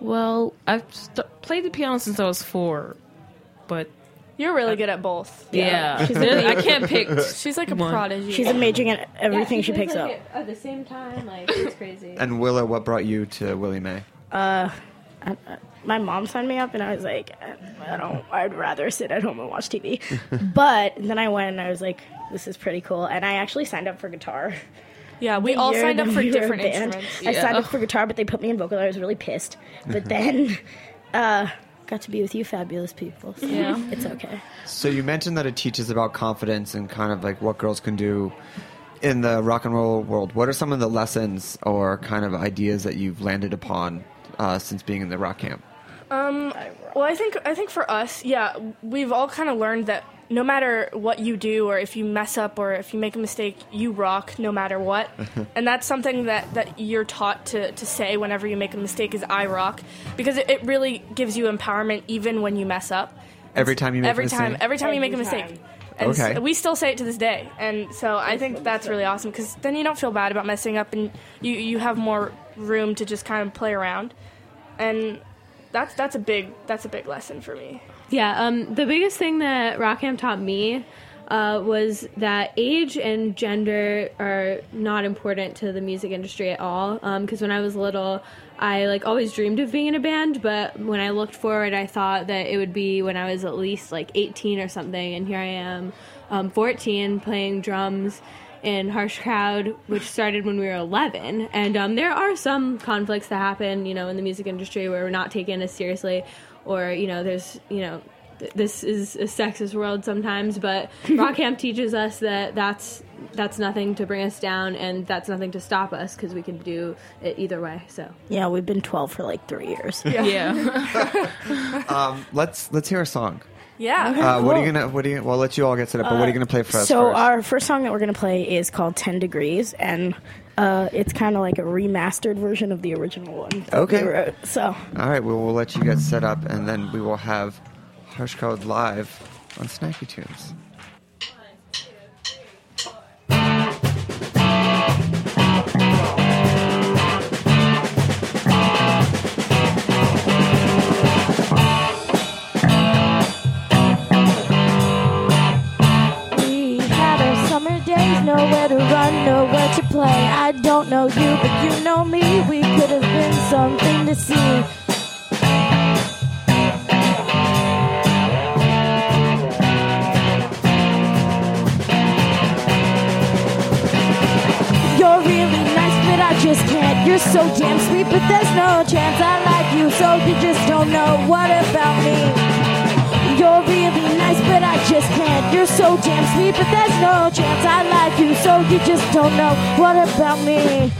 Well, I've st- played the piano since I was four, but You're really good at both. Yeah. She's There- amazing. I can't pick She's like a one. prodigy. She's amazing at everything she picks up. at the same time. Like it's crazy. And Willow, what brought you to Willie Mae? Uh, I, I- my mom signed me up, and I was like, I don't. I'd rather sit at home and watch TV. but then I went, and I was like, this is pretty cool. And I actually signed up for guitar. Yeah, we The all signed up for we different band. instruments. I signed up for guitar, but they put me in vocal. I was really pissed. But then, uh, got to be with you, fabulous people. So Yeah. it's okay. So you mentioned that it teaches about confidence and kind of like what girls can do in the rock and roll world. What are some of the lessons or kind of ideas that you've landed upon uh, since being in the rock camp? Um, well, I think I think for us, yeah, we've all kind of learned that no matter what you do, or if you mess up, or if you make a mistake, you rock no matter what. and that's something that, that you're taught to, to say whenever you make a mistake is I rock, because it, it really gives you empowerment even when you mess up. Every time you make every a time, mistake? every time every you make a mistake. time. And s- Okay. we still say it to this day, and so I think that's really awesome because then you don't feel bad about messing up, and you you have more room to just kind of play around, and that's that's a big that's a big lesson for me. Yeah, um, the biggest thing that Rock Camp taught me uh, was that age and gender are not important to the music industry at all. Because when I was little, I like always dreamed of being in a band, but when I looked forward, I thought that it would be when I was at least like 18 or something, and here I am, um, 14, playing drums in Harsh Crowd, which started when we were 11. And um, there are some conflicts that happen, you know, in the music industry where we're not taken as seriously, or you know, there's, you know, th- this is a sexist world sometimes. But rock camp teaches us that that's that's nothing to bring us down, and that's nothing to stop us because we can do it either way. So Yeah, we've been 12 for like three years. Yeah. Um, let's let's hear a song. Yeah. Uh, what are you gonna? What are you? Well, I'll let you all get set up. But what are you gonna play for us? So first? our first song that we're gonna play is called Ten Degrees, and uh, it's kind of like a remastered version of the original one. that we Okay. wrote. So All right, well, we'll let you get set up, and then we will have Harsh Crowd live on Snacky Tunes. To play. I don't know you, but you know me. We could have been something to see. You're really nice, but I just can't. You're so damn sweet, but there's no chance I like you, so you just don't know what about me. You're really nice, but just can't. You're so damn sweet, but there's no chance I like you, so you just don't know what about me.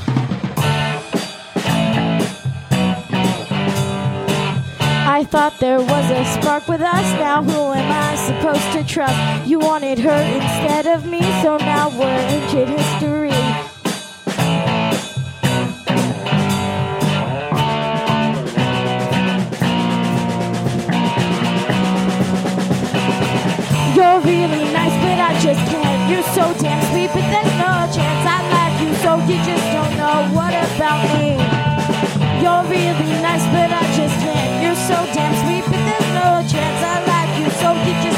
I thought there was a spark with us. Now who am I supposed to trust? You wanted her instead of me, so now we're ancient history. Just can't. You're so damn sweet, but there's no chance I like you, so you just don't know what about me. You're really nice, but I just can't. You're so damn sweet, but there's no chance I like you, so you just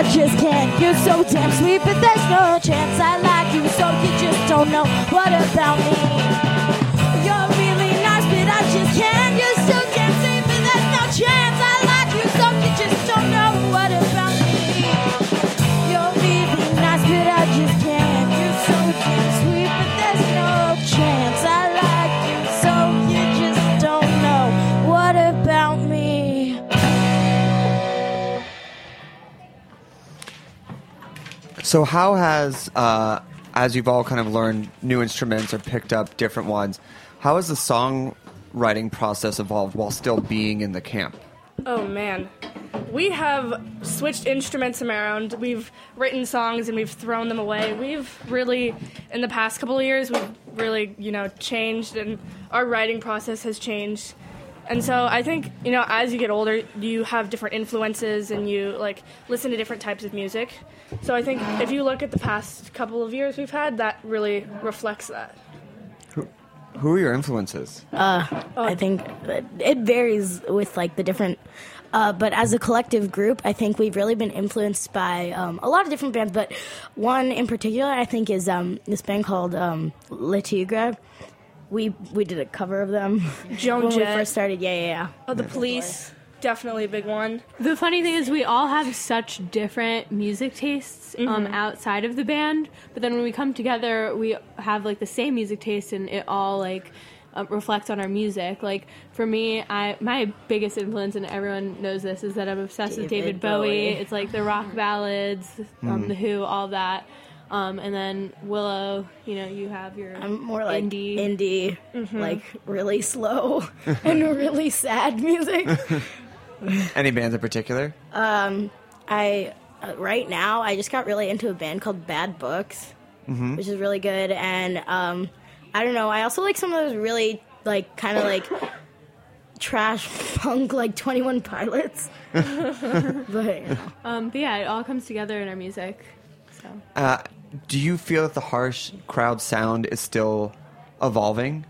I just can't. You're so damn sweet, but there's no chance I like you, so you just don't know what about me. You're really nice, but I just can't. You're So, how has, uh, as you've all kind of learned new instruments or picked up different ones, how has the songwriting process evolved while still being in the camp? Oh man. We have switched instruments around. We've written songs and we've thrown them away. We've really, in the past couple of years, we've really, you know, changed and our writing process has changed. And so I think, you know, as you get older, you have different influences and you, like, listen to different types of music. So I think if you look at the past couple of years we've had, that really reflects that. Who who are your influences? Uh, I think it varies with like the different. Uh, but as a collective group, I think we've really been influenced by um, a lot of different bands. But one in particular, I think, is um, this band called um, Le Tigre. We we did a cover of them Joan when we first started. Yeah, yeah, yeah. Oh, the police, definitely a big one. The funny thing is, we all have such different music tastes um, Mhm. outside of the band, but then when we come together, we have like the same music taste, and it all like uh, reflects on our music. Like for me, I my biggest influence, and everyone knows this, is that I'm obsessed with David David Bowie. Bowie. It's like the rock ballads, um, Mhm. the Who, all that. Um, and then Willow, you know, you have your I'm more like indie, indie, Mhm. like really slow and really sad music. Any bands in particular? Um, I uh, right now I just got really into a band called Bad Books, Mhm. which is really good. And um, I don't know. I also like some of those really like kind of like trash punk like Twenty One Pilots. but you know. Um, but yeah, it all comes together in our music. So. Uh, do you feel that the harsh crowd sound is still evolving?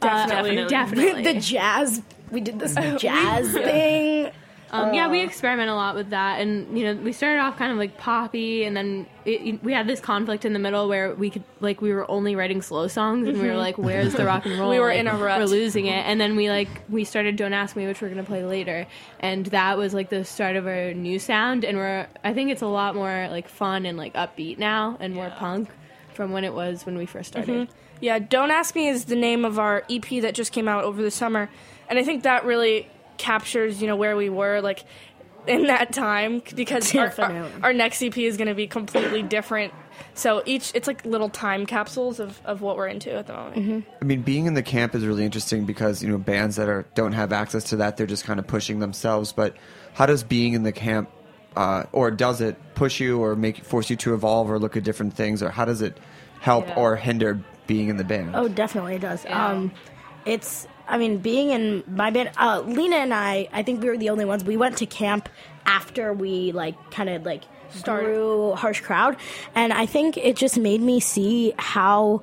Definitely, Uh, definitely. the jazz. We did this jazz thing. Um, yeah, we Uh, experiment a lot with that, and you know, we started off kind of like poppy, and then it, we had this conflict in the middle where we could like we were only writing slow songs, and we were Mhm. like, "Where's the rock and roll?" We were Like, in a rut. We're losing it, and then we like we started "Don't Ask Me," which we're gonna play later, and that was like the start of our new sound, and we're I think it's a lot more like fun and like upbeat now, and more punk from when it was when we first started. Mhm. Yeah, Don't Ask Me is the name of our EP that just came out over the summer. And I think that really captures, you know, where we were like in that time because our, our, our next EP is going to be completely different. So each it's like little time capsules of, of what we're into at the moment. I mean, being in the camp is really interesting because you know bands that are don't have access to that, they're just kind of pushing themselves. But how does being in the camp, uh, or does it push you, or make force you to evolve, or look at different things, or how does it help Yeah. or hinder being in the band? Oh, definitely it does. Um, it's, I mean, being in my band, uh, Lena and I, I think we were the only ones. We went to camp after we like kind of like started. grew Harsh Crowd, and I think it just made me see how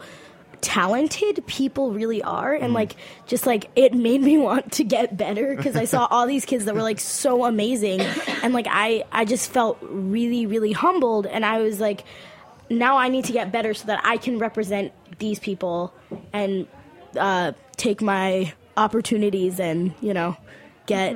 talented people really are. And like just like it made me want to get better because i saw all these kids that were like so amazing. And like i i just felt really really humbled. And i was like now i need to get better so that i can represent these people and uh, take my opportunities and you know get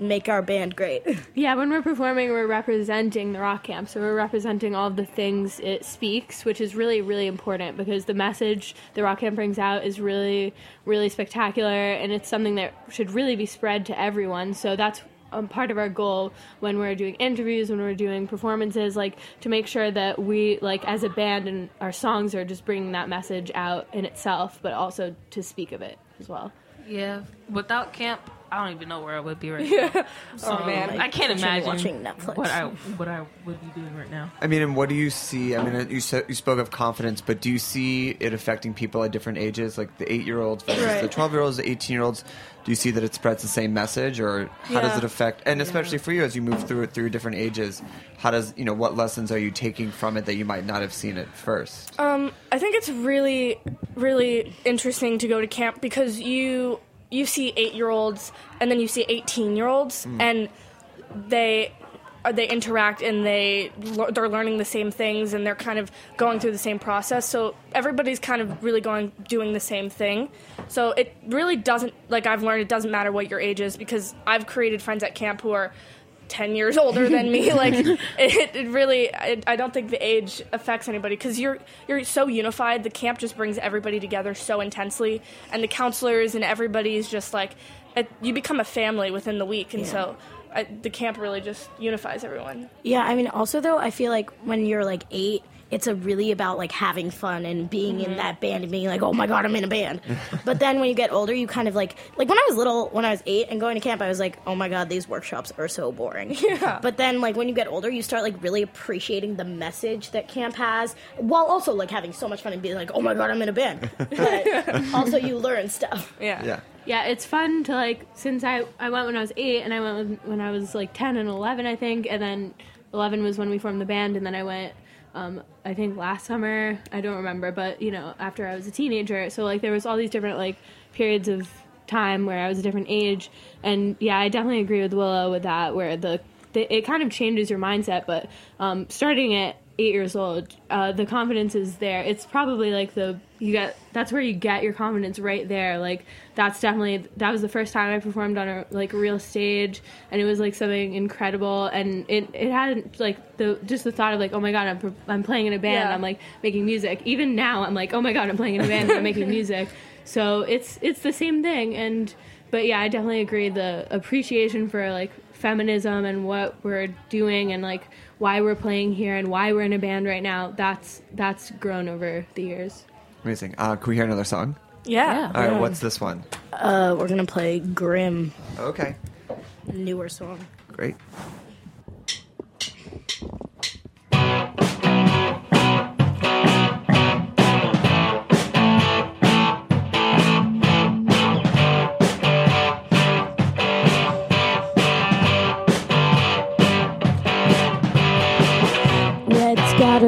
make our band great. Yeah, when we're performing, we're representing the rock camp. So we're representing all the things it speaks, which is really, really important because the message the rock camp brings out is really, really spectacular, and it's something that should really be spread to everyone. So that's um, part of our goal when we're doing interviews, when we're doing performances, like to make sure that we, like as a band, and our songs are just bringing that message out in itself, but also to speak of it as well. Yeah, without camp, I don't even know where I would be right Yeah. now. Oh, man. I can't imagine watching Netflix. what I what I would be doing right now. I mean, and what do you see? I mean, you said, you spoke of confidence, but do you see it affecting people at different ages, like the eight-year-olds versus Right. the twelve-year-olds, the eighteen-year-olds? Do you see that it spreads the same message, or how does it affect? And especially for you, as you move through it through different ages, how does you know what lessons are you taking from it that you might not have seen at first? Um, I think it's really, really interesting to go to camp because you you see eight year olds and then you see eighteen year olds Mm. and they Uh, they interact and they they're learning the same things and they're kind of going through the same process. So everybody's kind of really going doing the same thing. So it really doesn't like I've learned it doesn't matter what your age is because I've created friends at camp who are 10 years older than me like it, it really I, I don't think the age affects anybody because you're you're so unified the camp just brings everybody together so intensely and the counselors and everybody's just like it, you become a family within the week and Yeah. so I, the camp really just unifies everyone. Yeah, I mean, also though, I feel like when you're like eight, it's a really about like having fun and being in Mhm. that band and being like, oh my god, I'm in a band. but then when you get older, you kind of like like when I was little, when I was eight and going to camp, I was like, oh my god, these workshops are so boring. Yeah. But then like when you get older, you start like really appreciating the message that camp has, while also like having so much fun and being like, oh my god, I'm in a band. But also, you learn stuff. Yeah. Yeah. Yeah, it's fun to like since I I went when I was eight and I went when- when I was like ten and eleven I think and then eleven was when we formed the band and then I went um, I think last summer I don't remember but you know after I was a teenager so like there was all these different like periods of time where I was a different age and yeah I definitely agree with Willow with that where the, the it kind of changes your mindset but um, starting at eight years old uh, the confidence is there. It's probably like the you get that's where you get your confidence right there. Like that's definitely that was the first time i performed on a like real stage and it was like something incredible. And it it hadn't like the just the thought of like oh my god i'm, per- I'm playing in a band Yeah. i'm like making music. Even now i'm like oh my god i'm playing in a band i'm making music. So it's it's the same thing and but yeah i definitely agree the appreciation for like feminism and what we're doing and like why we're playing here and why we're in a band right now that's that's grown over the years Amazing. Uh, can we hear another song? Yeah. All right. What's this one? Uh, we're gonna play Grim, Okay. newer song. Great.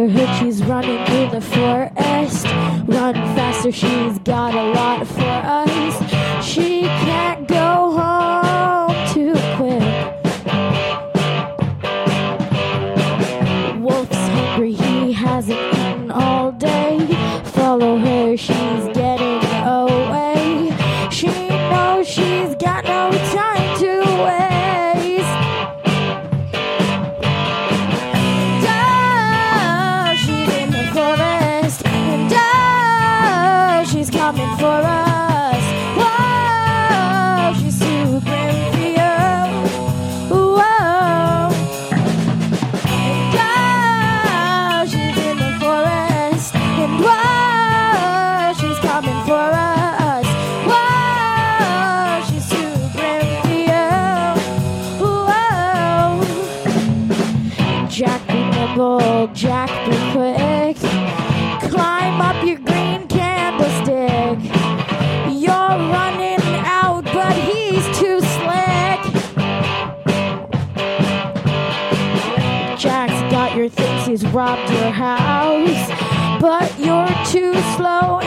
Hood, she's running through the forest. Run faster, she's got a lot for us. She can't go home too quick. Jack be quick. Climb up your green candlestick. You're running out, but he's too slick. Jack's got your things, he's robbed your house. But you're too slow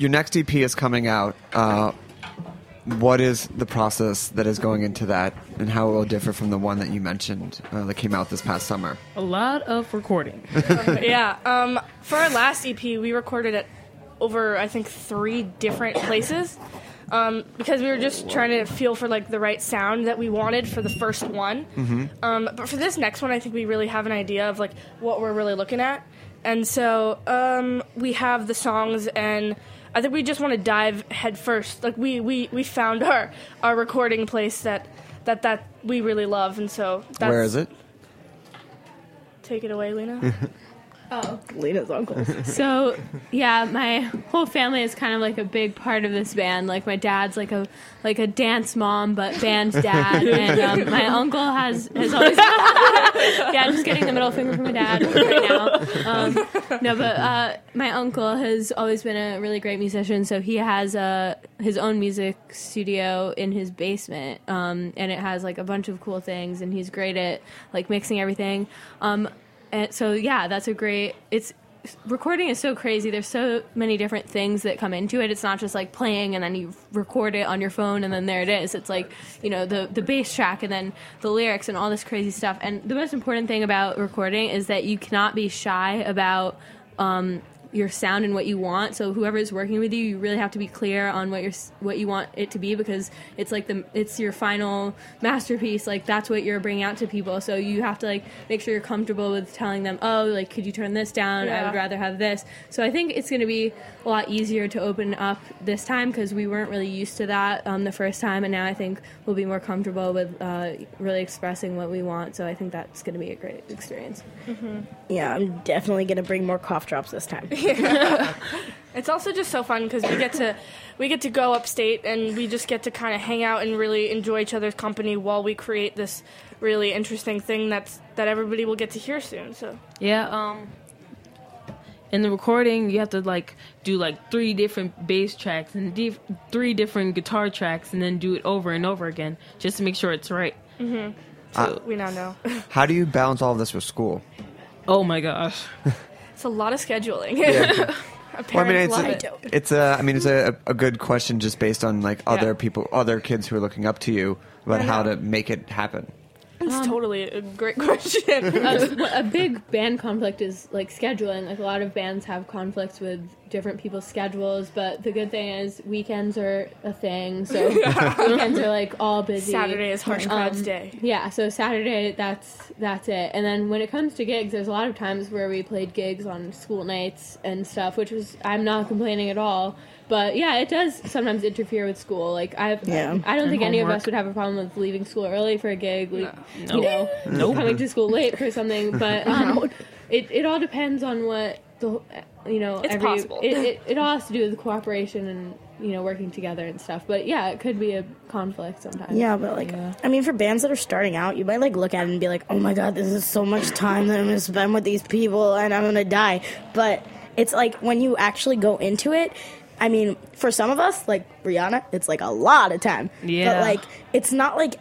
your next EP is coming out. Uh, what is the process that is going into that, and how it will differ from the one that you mentioned uh, that came out this past summer? A lot of recording. yeah. Um, for our last EP, we recorded at over I think three different places um, because we were just trying to feel for like the right sound that we wanted for the first one. Mm-hmm. Um, but for this next one, I think we really have an idea of like what we're really looking at, and so um, we have the songs, and I think we just want to dive headfirst. Like we we we found our our recording place that that that we really love, and so that's, Where is it? Take it away, Lena. Oh, Lena's uncle. so yeah, my whole family is kind of like a big part of this band. Like my dad's like a like a dance mom, but band dad, and um, my uncle has has always yeah. I'm just getting the middle finger from my dad right now. Um, no, but uh, my uncle has always been a really great musician. So he has uh, his own music studio in his basement, um, and it has like a bunch of cool things. And he's great at like mixing everything. Um, and so yeah, that's a great. It's recording is so crazy. There's so many different things that come into it. It's not just like playing and then you record it on your phone and then there it is. It's like you know the the bass track and then the lyrics and all this crazy stuff. And the most important thing about recording is that you cannot be shy about. Um, your sound and what you want. So whoever is working with you, you really have to be clear on what your what you want it to be because it's like the it's your final masterpiece. Like that's what you're bringing out to people. So you have to like make sure you're comfortable with telling them, oh, like could you turn this down? I would rather have this. So I think it's going to be a lot easier to open up this time because we weren't really used to that um, the first time, and now I think we'll be more comfortable with uh, really expressing what we want. So I think that's going to be a great experience. Yeah, I'm definitely gonna bring more cough drops this time. It's also just so fun because we get to we get to go upstate and we just get to kind of hang out and really enjoy each other's company while we create this really interesting thing that's that everybody will get to hear soon. So Yeah, um in the recording you have to like do like three different bass tracks and dif- three different guitar tracks and then do it over and over again just to make sure it's right. Mm-hmm. Uh, we now know How do you balance all of this with school? Oh my gosh. it's a lot of scheduling. Yeah. Well, I mean, it's a, it. it's a, I mean, it's a, a good question just based on like other people, other kids who are looking up to you about how to make it happen. It's totally a great question. a, a big band conflict is like scheduling. Like a lot of bands have conflicts with different people's schedules, but the good thing is weekends are a thing. So weekends are like all busy. Saturday is Harsh Crowds Um, Day. Yeah, so Saturday that's that's it. And then when it comes to gigs, there's a lot of times where we played gigs on school nights and stuff, which was I'm not complaining at all. But yeah, it does sometimes interfere with school. Like I, Yeah. I don't And think any of us would have a problem with leaving school early for a gig. We, No. You know, Nope. coming to school late for something. But um, it, it all depends on what the you know It's every possible. It, it, it all has to do with cooperation and you know working together and stuff. But yeah, it could be a conflict sometimes. Yeah, but like, I mean, for bands that are starting out, you might like look at it and be like, "Oh my god, this is so much time that I'm gonna spend with these people, and I'm gonna die." But it's like when you actually go into it. I mean, for some of us, like Rihanna, it's like a lot of time. Yeah. But like, it's not like,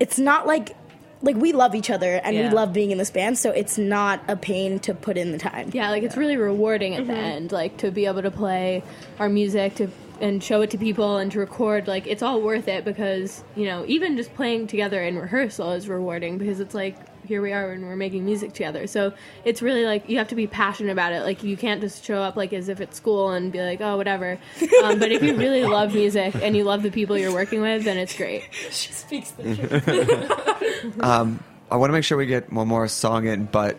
it's not like, like we love each other and Yeah. we love being in this band, so it's not a pain to put in the time. Yeah, like it's really rewarding at the Mhm. end, like to be able to play our music to and show it to people and to record. Like it's all worth it because you know even just playing together in rehearsal is rewarding because it's like here we are and we're making music together. So it's really like you have to be passionate about it. Like you can't just show up like as if it's school and be like oh whatever. Um, but if you really love music and you love the people you're working with, then it's great. she speaks the truth. Um, I want to make sure we get one more song in, but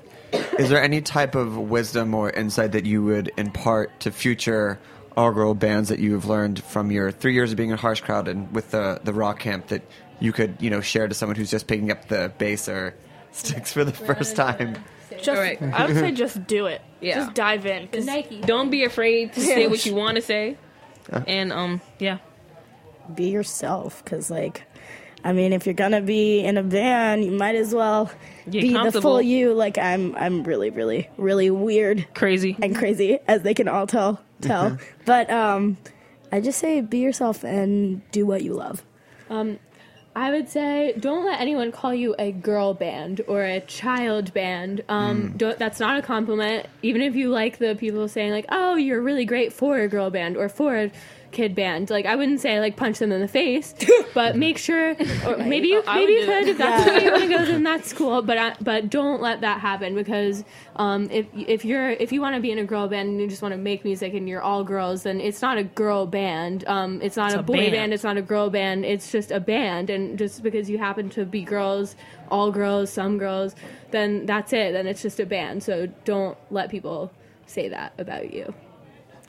is there any type of wisdom or insight that you would impart to future all girl bands that you've learned from your three years of being in Harsh Crowd and with the, the rock camp that you could, you know, share to someone who's just picking up the bass or sticks for the first time? Just, Alright. I would say just do it. Yeah. Just dive in. 'cause- Don't be afraid to say what you want to say. And um, yeah. be yourself because like i mean if you're gonna be in a band you might as well Get be the comfortable. full you like i'm i'm really really really weird crazy and crazy as they can all tell tell but um i just say be yourself and do what you love Um, I would say don't let anyone call you a girl band or a child band. Um, Mm. don't, that's not a compliment. Even if you like the people saying like, "Oh, you're really great for a girl band or for a kid band," like I wouldn't say like punch them in the face, but make sure. Or maybe you Oh, maybe you could that. if that's Yeah. where you want to go, then that's cool. But I, but don't let that happen because um, if if you're if you want to be in a girl band and you just want to make music and you're all girls, then it's not a girl band. Um, it's not It's a a boy band. band. It's not a girl band. It's just a band, and just because you happen to be girls, all girls, some girls, then that's it. Then it's just a band. So don't let people say that about you.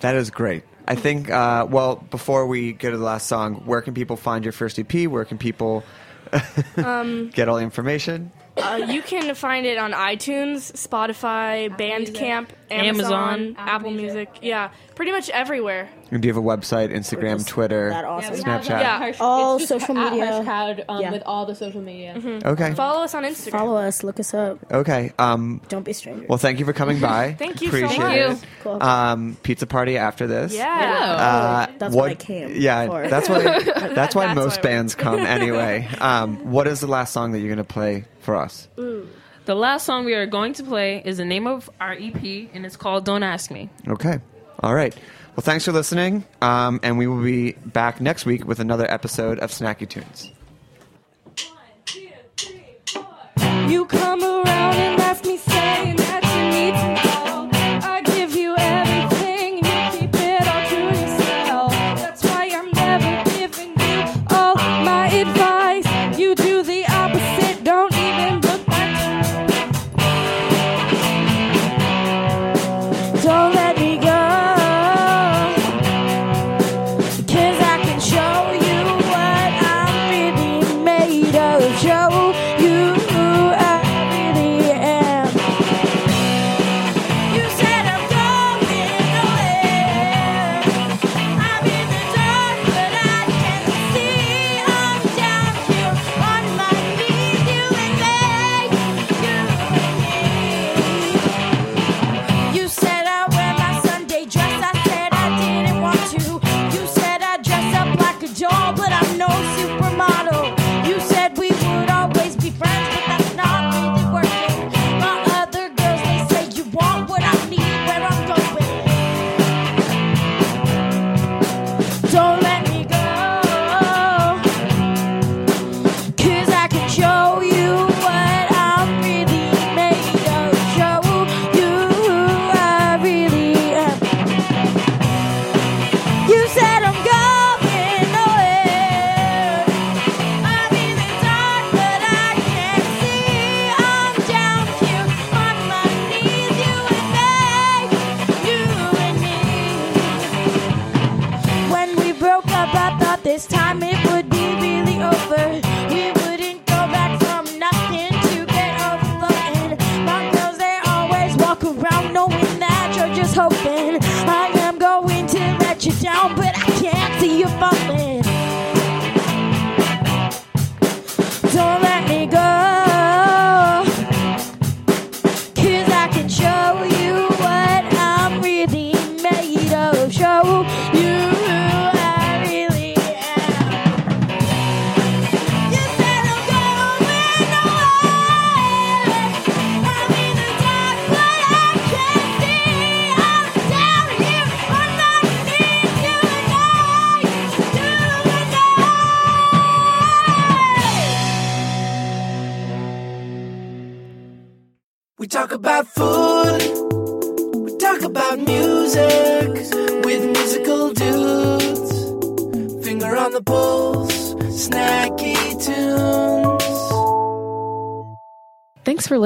That is great. I think, uh, well, before we go to the last song, where can people find your first EP? Where can people Um, get all the information? Uh, you can find it on iTunes, Spotify, Bandcamp, Amazon, Amazon. Apple Music. Yeah, pretty much everywhere. And do you have a website, Instagram, Twitter, that awesome. Snapchat? Yeah. Harsh- All social media. Harsh um, Yeah. with all the social media. Okay. Follow us on Instagram. follow us look us up Okay. Um, don't be strangers well, thank you for coming by. Thank you so Appreciate much. it. Thank you. Cool. Um, pizza party after this. Yeah. Uh, That's what, what I came Yeah, for. that's why. That's why That's most why bands come anyway. Um, what is the last song that you're going to play for us? The last song we are going to play is the name of our EP, and it's called "Don't Ask Me." Okay. All right. Well, thanks for listening, um, and we will be back next week with another episode of Snacky Tunes. You come around and ask me, saying